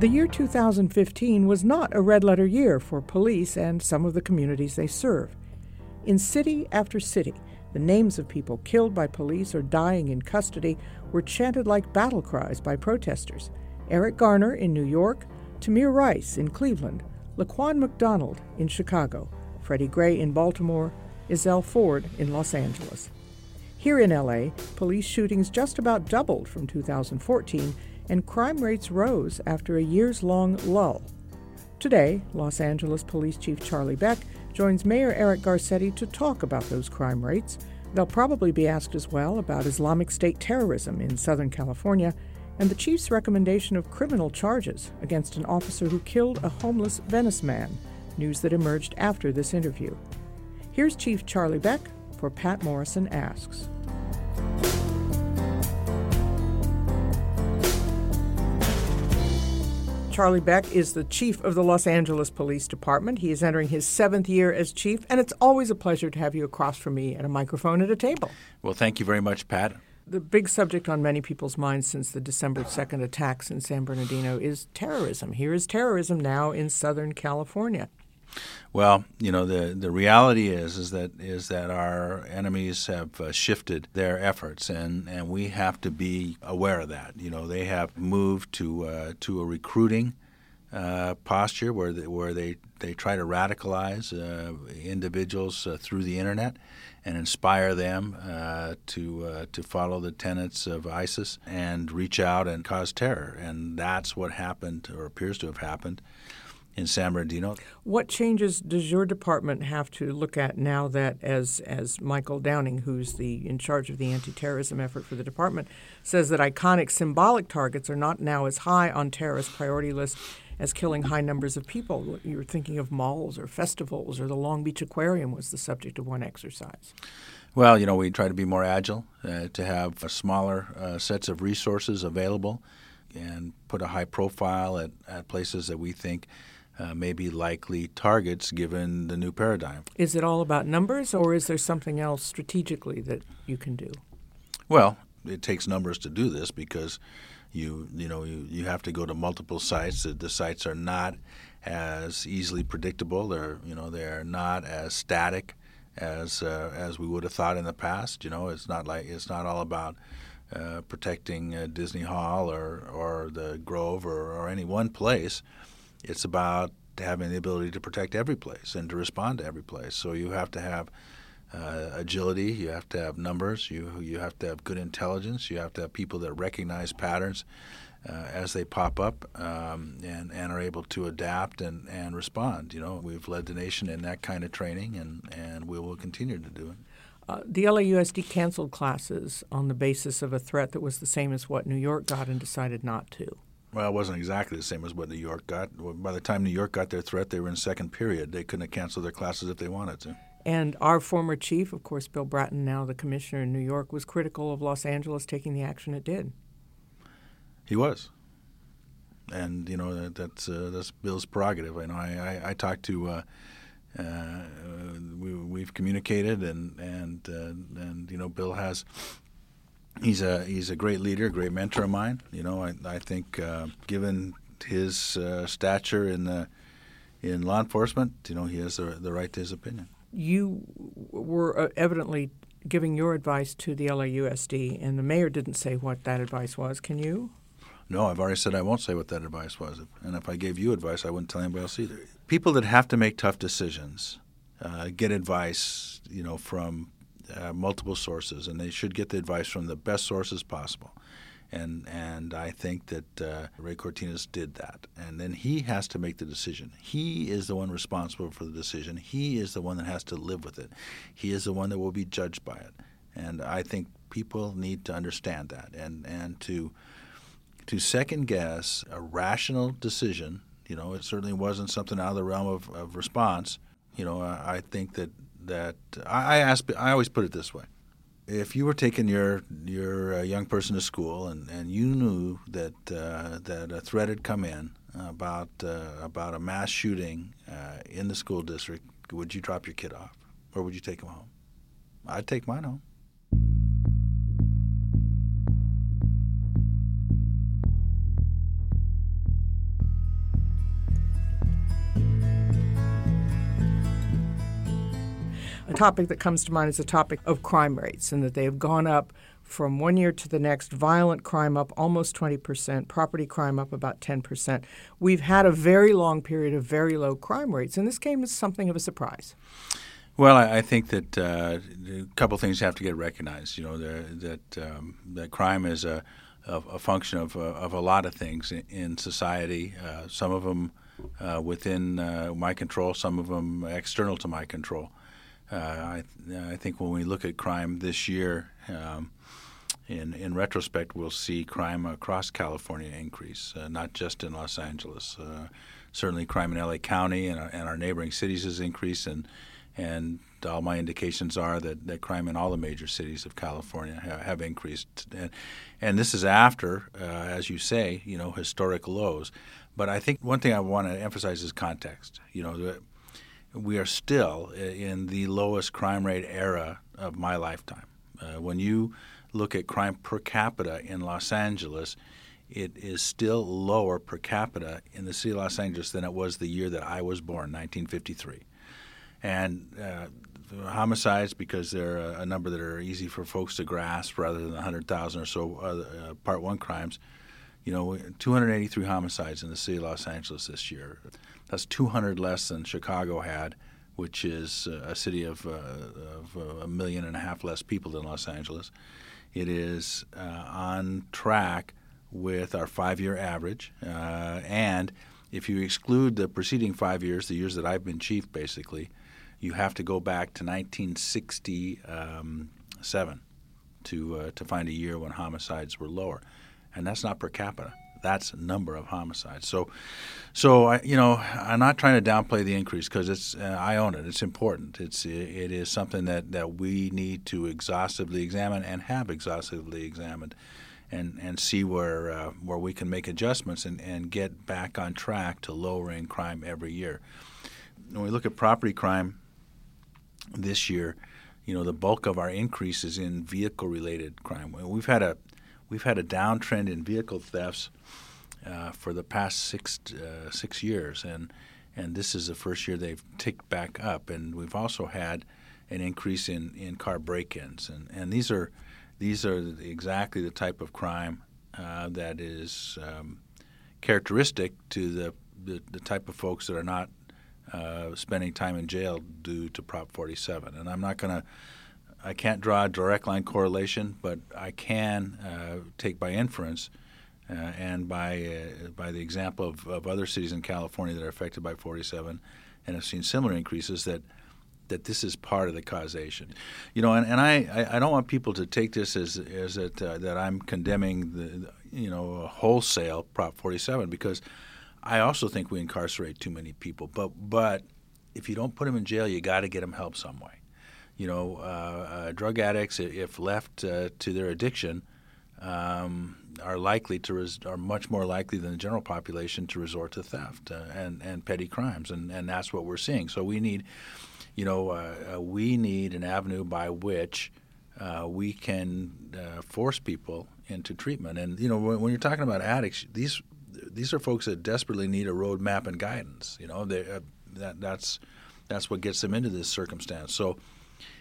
The year 2015 was not a red letter year for police and some of the communities they serve. In city after city, the names of people killed by police or dying in custody were chanted like battle cries by protesters. Eric Garner in New York, Tamir Rice in Cleveland, Laquan McDonald in Chicago, Freddie Gray in Baltimore, Ezell Ford in Los Angeles. Here in LA, police shootings just about doubled from 2014, and crime rates rose after a years long lull. Today, Los Angeles Police Chief Charlie Beck joins Mayor Eric Garcetti to talk about those crime rates. They'll probably be asked as well about Islamic State terrorism in Southern California and the chief's recommendation of criminal charges against an officer who killed a homeless Venice man, news that emerged after this interview. Here's Chief Charlie Beck for Patt Morrison Asks. Charlie Beck is the chief of the Los Angeles Police Department. He is entering his seventh year as chief, and it's always a pleasure to have you across from me at a microphone at a table. Well, thank you very much, Patt. The big subject on many people's minds since the December 2nd attacks in San Bernardino is terrorism. Here is terrorism now in Southern California. Well, you know the the reality is is that is that our enemies have uh, shifted their efforts, and, and we have to be aware of that. You know they have moved to uh, to a recruiting uh, posture where they, where they, they try to radicalize uh, individuals uh, through the internet and inspire them uh, to to follow the tenets of ISIS and reach out and cause terror, and that's what happened or appears to have happened in San Bernardino. What changes does your department have to look at now that, as as Michael Downing, who's the in charge of the anti-terrorism effort for the department, says that iconic symbolic targets are not now as high on terrorist priority list as killing high numbers of people. You're thinking of malls or festivals, or the Long Beach Aquarium was the subject of one exercise. Well, you know, we try to be more agile, uh, to have smaller uh, sets of resources available, and put a high profile at, at places that we think uh, may be likely targets given the new paradigm. Is it all about numbers, or is there something else strategically that you can do? Well, it takes numbers to do this because you you know you, you have to go to multiple sites. The, the sites are not as easily predictable. They're you know they're not as static as uh, as we would have thought in the past. You know, it's not like it's not all about uh, protecting uh, Disney Hall or or the Grove or, or any one place. It's about having the ability to protect every place and to respond to every place. So you have to have uh, agility, you have to have numbers, you you have to have good intelligence, you have to have people that recognize patterns uh, as they pop up um, and and are able to adapt and, and respond. You know, we've led the nation in that kind of training, and and we will continue to do it. Uh, the LAUSD canceled classes on the basis of a threat that was the same as what New York got and decided not to. Well, it wasn't exactly the same as what New York got. By the time New York got their threat, they were in second period. They couldn't have canceled their classes if they wanted to. And our former chief, of course, Bill Bratton, now the commissioner in New York, was critical of Los Angeles taking the action it did. He was, and you know that's uh, that's Bill's prerogative. I know I, I, I talked to. Uh, uh, we, we've communicated, and and uh, and you know Bill has he's a he's a great leader, a great mentor of mine. You know, I I think uh, given his uh, stature in the in law enforcement, you know, he has the, the right to his opinion. You were uh, evidently giving your advice to the LAUSD, and the mayor didn't say what that advice was. Can you? No, I've already said I won't say what that advice was. And if I gave you advice, I wouldn't tell anybody else either. People that have to make tough decisions uh, get advice, you know, from uh, multiple sources, and they should get the advice from the best sources possible. And and I think that uh, Ray Cortines did that. And then he has to make the decision. He is the one responsible for the decision. He is the one that has to live with it. He is the one that will be judged by it. And I think people need to understand that and and to to second guess a rational decision. You know, it certainly wasn't something out of the realm of, of response. You know, I, I think that that I, I ask. I always put it this way: if you were taking your your uh, young person to school and, and you knew that uh, that a threat had come in about uh, about a mass shooting uh, in the school district, would you drop your kid off, or would you take him home? I'd take mine home. Topic that comes to mind is the topic of crime rates and that they have gone up from one year to the next. Violent crime up almost 20%, property crime up about 10%. We've had a very long period of very low crime rates, and this came as something of a surprise. Well, I, think that uh, a couple things have to get recognized. You know, the, that um, that crime is a, a, a function of, uh, of a lot of things in, in society. Uh, some of them uh, within uh, my control, some of them external to my control. Uh, I, I think when we look at crime this year, um, in in retrospect, we'll see crime across California increase, not just in Los Angeles. certainly, crime in LA County and and our neighboring cities has increased, and and all my indications are that, that crime in all the major cities of California have, have increased, and, and this is after, uh, as you say, you know, historic lows. But I think one thing I want to emphasize is context. You know, we are still in the lowest crime rate era of my lifetime. Uh, when you look at crime per capita in Los Angeles, it is still lower per capita in the city of Los Angeles than it was the year that I was born, 1953 and uh, homicides because they're a, number that are easy for folks to grasp rather than 100,000 or so uh, Part 1 crimes. You know, 283 homicides in the city of Los Angeles this year. That's 200 less than Chicago had, which is a city of, uh, of uh, a million and a half less people than Los Angeles. It is uh, on track with our five year average. Uh, and if you exclude the preceding five years, the years that I've been chief basically, you have to go back to 1967 to uh, to find a year when homicides were lower, and that's not per capita. That's number of homicides. So, so I, you know, I'm not trying to downplay the increase because it's uh, I own it. It's important. It's it is something that, that we need to exhaustively examine and have exhaustively examined, and and see where uh, where we can make adjustments and, and get back on track to lowering crime every year. When we look at property crime, this year, you know, the bulk of our increase is in vehicle-related crime. We've had a we've had a downtrend in vehicle thefts uh, for the past six uh, six years, and and this is the first year they've ticked back up. And we've also had an increase in, in car break-ins, and, and these are these are exactly the type of crime uh, that is um, characteristic to the, the, the type of folks that are not uh, spending time in jail due to Prop 47. And I'm not going to, I can't draw a direct line correlation, but I can uh, take by inference uh, and by uh, by the example of, of other cities in California that are affected by 47 and have seen similar increases that that this is part of the causation. You know, and, and I, I don't want people to take this as as that uh, that I'm condemning the you know wholesale Prop 47 because I also think we incarcerate too many people. But but if you don't put them in jail, you got to get them help some way. You know, uh, uh, drug addicts, if left uh, to their addiction, um, are likely to res- are much more likely than the general population to resort to theft uh, and and petty crimes, and and that's what we're seeing. So we need, you know, uh, uh, we need an avenue by which. we can force people into treatment, and you know when, when you're talking about addicts, these these are folks that desperately need a roadmap and guidance. You know, they, uh, that that's that's what gets them into this circumstance. So,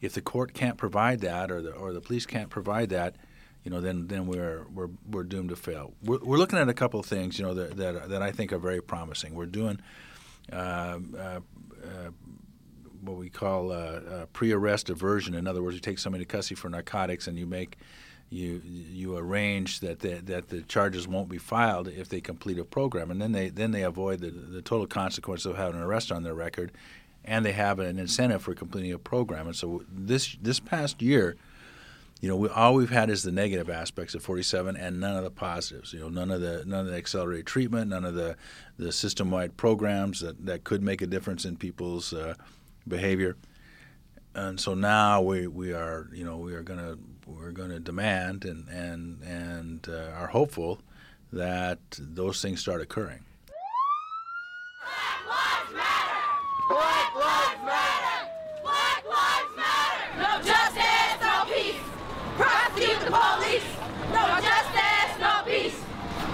if the court can't provide that, or the or the police can't provide that, you know, then then we're we're we're doomed to fail. We're, we're looking at a couple of things, you know, that that, that I think are very promising. We're doing. Uh, uh, uh, what we call pre-arrest diversion. In other words, you take somebody to custody for narcotics and you make you you arrange that the, that the charges won't be filed if they complete a program, and then they then they avoid the, the total consequence of having an arrest on their record, and they have an incentive for completing a program. And so this this past year, you know, we, all we've had is the negative aspects of 47 and none of the positives. You know, none of the none of the accelerated treatment, none of the the system wide programs that, that could make a difference in people's uh, behavior and so now we, we are you know we are going to we're to demand and and and uh, are hopeful that those things start occurring. Black lives matter. Black lives matter. Black lives matter. No justice, no peace. Prosecute the police. No justice, no peace.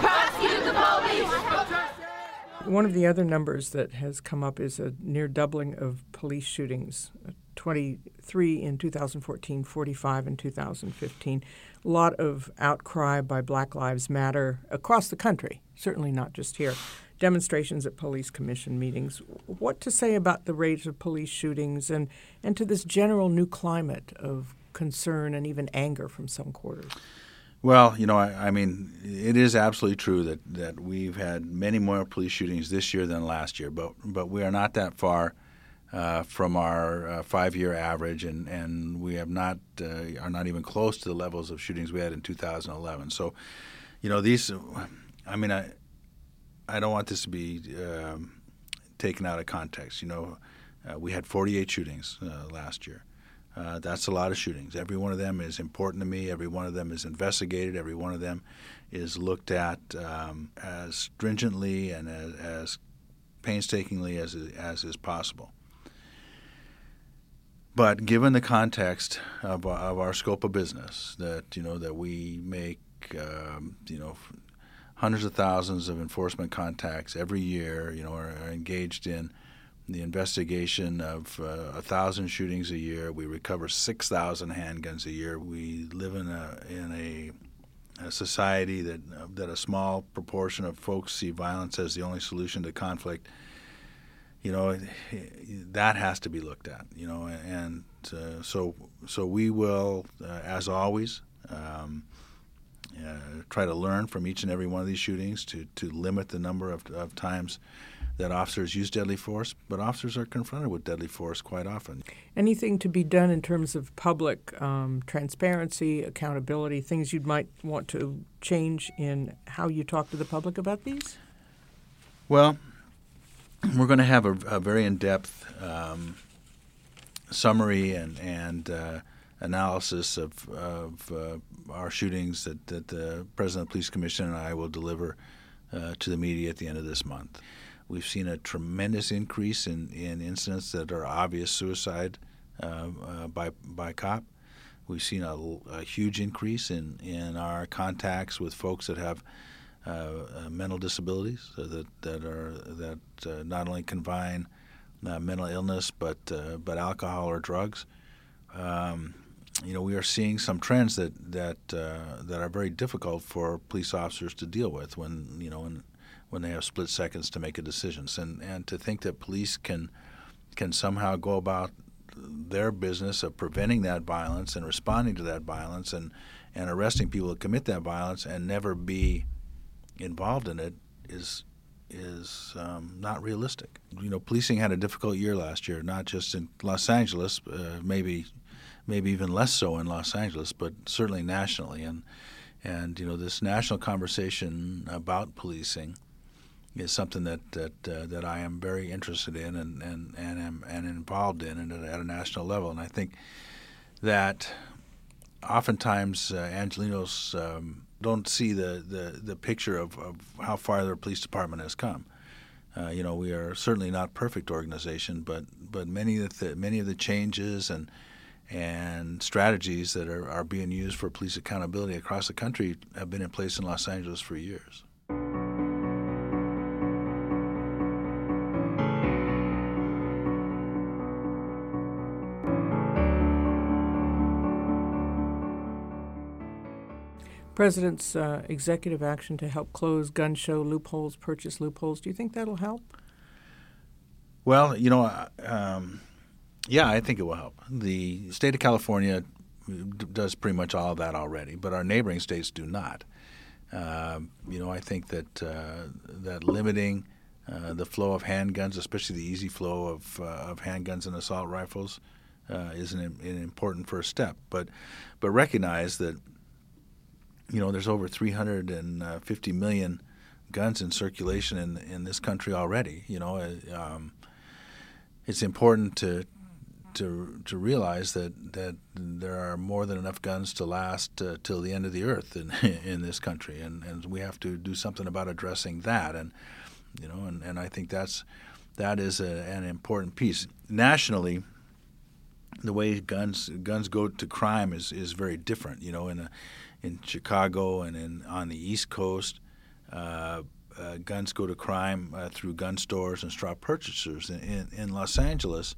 Prosecute the police. One of the other numbers that has come up is a near doubling of police shootings uh, 23 in 2014, 45 in 2015. A lot of outcry by Black Lives Matter across the country, certainly not just here. Demonstrations at police commission meetings. What to say about the rate of police shootings and, and to this general new climate of concern and even anger from some quarters? Well, you know, I, I, mean, it is absolutely true that, that we've had many more police shootings this year than last year, but but we are not that far uh, from our uh, five-year average, and, and we have not uh, are not even close to the levels of shootings we had in 2011. So, you know, these, I mean, I I don't want this to be um, taken out of context. You know, uh, we had 48 shootings uh, last year. Uh, that's a lot of shootings. Every one of them is important to me. Every one of them is investigated. Every one of them is looked at um, as stringently and as, as painstakingly as, as is possible. But given the context of, of our scope of business, that you know that we make um, you know hundreds of thousands of enforcement contacts every year, you know, are, are engaged in the investigation of uh, a thousand shootings a year. We recover six thousand handguns a year. We live in a in a, a society that uh, that a small proportion of folks see violence as the only solution to conflict. You know, that has to be looked at. You know, and uh, so so we will, uh, as always. Um, uh, try to learn from each and every one of these shootings to, to limit the number of, of times that officers use deadly force, but officers are confronted with deadly force quite often. Anything to be done in terms of public um, transparency, accountability, things you might want to change in how you talk to the public about these? Well, we're going to have a, a very in depth um, summary and, and uh, analysis of, of uh, our shootings that, that the President of the Police Commission and I will deliver uh, to the media at the end of this month. We've seen a tremendous increase in, in incidents that are obvious suicide uh, uh, by by cop. We've seen a, a, huge increase in, in our contacts with folks that have uh, uh mental disabilities that that are that not only combine uh, mental illness but but alcohol or drugs. Um, you know, we are seeing some trends that that that are very difficult for police officers to deal with when you know when when they have split seconds to make a decision. And and to think that police can can somehow go about their business of preventing that violence and responding to that violence and and arresting people that commit that violence and never be involved in it is is um, not realistic. You know, policing had a difficult year last year, not just in Los Angeles, uh, maybe maybe even less so in Los Angeles, but certainly nationally. And and you know, this national conversation about policing is something that that uh, that I am very interested in and and and am and involved in and at a national level. And I think that oftentimes uh, Angelenos um, don't see the, the, the picture of, of how far their police department has come. Uh, you know, we are certainly not perfect organization, but but many of the many of the changes and and strategies that are, are being used for police accountability across the country have been in place in Los Angeles for years. President's uh, executive action to help close gun show loopholes, purchase loopholes. Do you think that'll help? Well, you know, um, yeah, I think it will help. The state of California does pretty much all of that already, but our neighboring states do not. Uh, you know, I think that uh, that limiting uh, the flow of handguns, especially the easy flow of uh, of handguns and assault rifles, uh, is an, an important first step. But but recognize that you know, there's over 350 million guns in circulation in in this country already. You know, uh, um, it's important to to to realize that that there are more than enough guns to last uh, till the end of the earth in in this country, and and we have to do something about addressing that. And you know, and, and I think that's that is a, an important piece nationally. The way guns guns go to crime is, is very different. You know, in a in Chicago and in on the East Coast. Uh, uh, guns go to crime uh, through gun stores and straw purchasers. In, in, in, Los Angeles,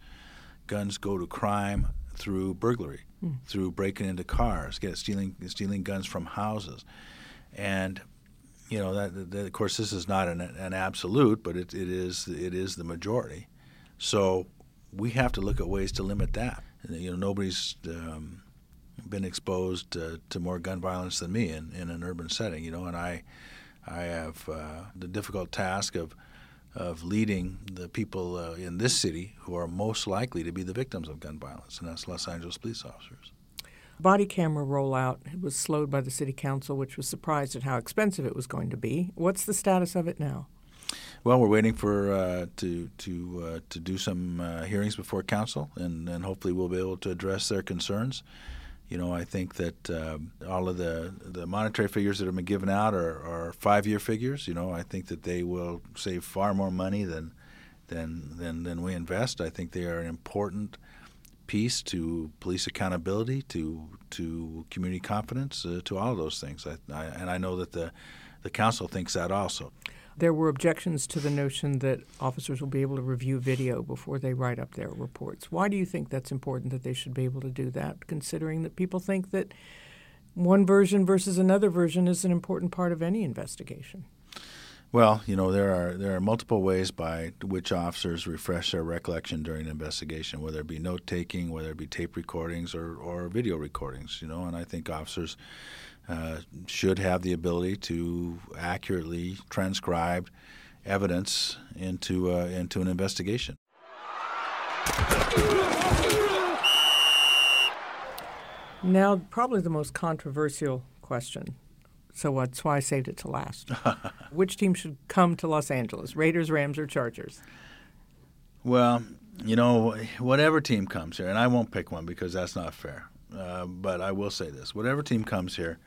guns go to crime through burglary, mm. through breaking into cars, get stealing stealing guns from houses, and you know that, that of course this is not an, an absolute, but it, it is it is the majority. So we have to look at ways to limit that. You know, nobody's um, been exposed uh, to more gun violence than me in, in an urban setting. You know, and I I have uh, the difficult task of of leading the people uh, in this city who are most likely to be the victims of gun violence, and that's Los Angeles police officers. Body camera rollout was slowed by the city council, which was surprised at how expensive it was going to be. What's the status of it now? Well, we're waiting for uh, to to uh, to do some uh, hearings before council, and, and hopefully we'll be able to address their concerns. You know, I think that uh, all of the, the monetary figures that have been given out are, are five year figures. You know, I think that they will save far more money than than than, than we invest. I think they are an important piece to police accountability, to to community confidence, uh, to all of those things. I, I, and I know that the the council thinks that also. There were objections to the notion that officers will be able to review video before they write up their reports. Why do you think that's important that they should be able to do that, considering that people think that one version versus another version is an important part of any investigation? Well, you know there are there are multiple ways by which officers refresh their recollection during an investigation, whether it be note taking, whether it be tape recordings or, or video recordings. You know, and I think officers uh, should have the ability to accurately transcribe evidence into uh, into an investigation. Now, probably the most controversial question. So that's why I saved it to last. Which team should come to Los Angeles? Raiders, Rams, or Chargers? Well, you know, whatever team comes here, and I won't pick one because that's not fair. Uh, but I will say this: whatever team comes here,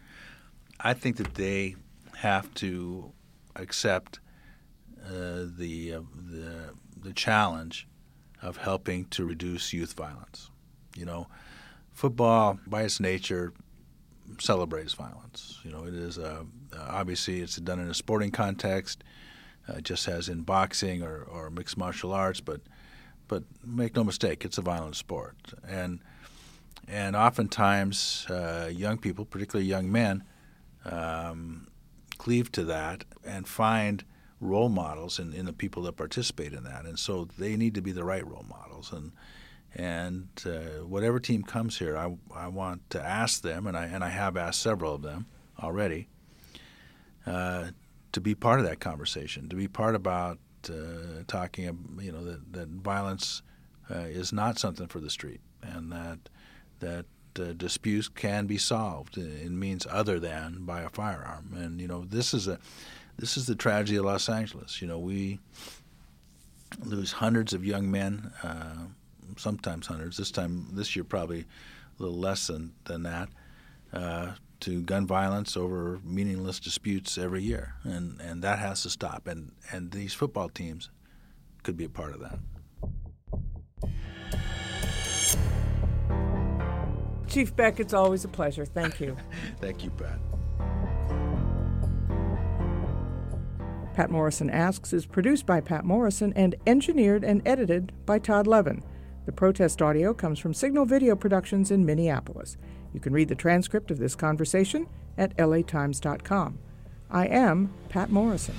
I think that they have to accept uh, the, uh, the the challenge of helping to reduce youth violence. You know, football by its nature celebrates violence. You know, it is uh, obviously it's done in a sporting context, uh, just as in boxing or, or mixed martial arts. But but make no mistake, it's a violent sport, and and oftentimes uh, young people, particularly young men, um, cleave to that and find role models in, in the people that participate in that. And so they need to be the right role models. And and uh, whatever team comes here, I, I want to ask them, and I, and I have asked several of them already, uh, to be part of that conversation, to be part about uh, talking, you know, that, that violence uh, is not something for the street, and that that uh, disputes can be solved in means other than by a firearm. And you know, this is a this is the tragedy of Los Angeles. You know, we lose hundreds of young men, uh, sometimes hundreds. This time, this year, probably a little less than than that. Uh, to gun violence over meaningless disputes every year, and and that has to stop. And and these football teams could be a part of that. Chief Beck, it's always a pleasure. Thank you. Thank you, Patt. Patt Morrison Asks is produced by Patt Morrison and engineered and edited by Todd Levin. The protest audio comes from Signal Video Productions in Minneapolis. You can read the transcript of this conversation at latimes.com. I am Patt Morrison.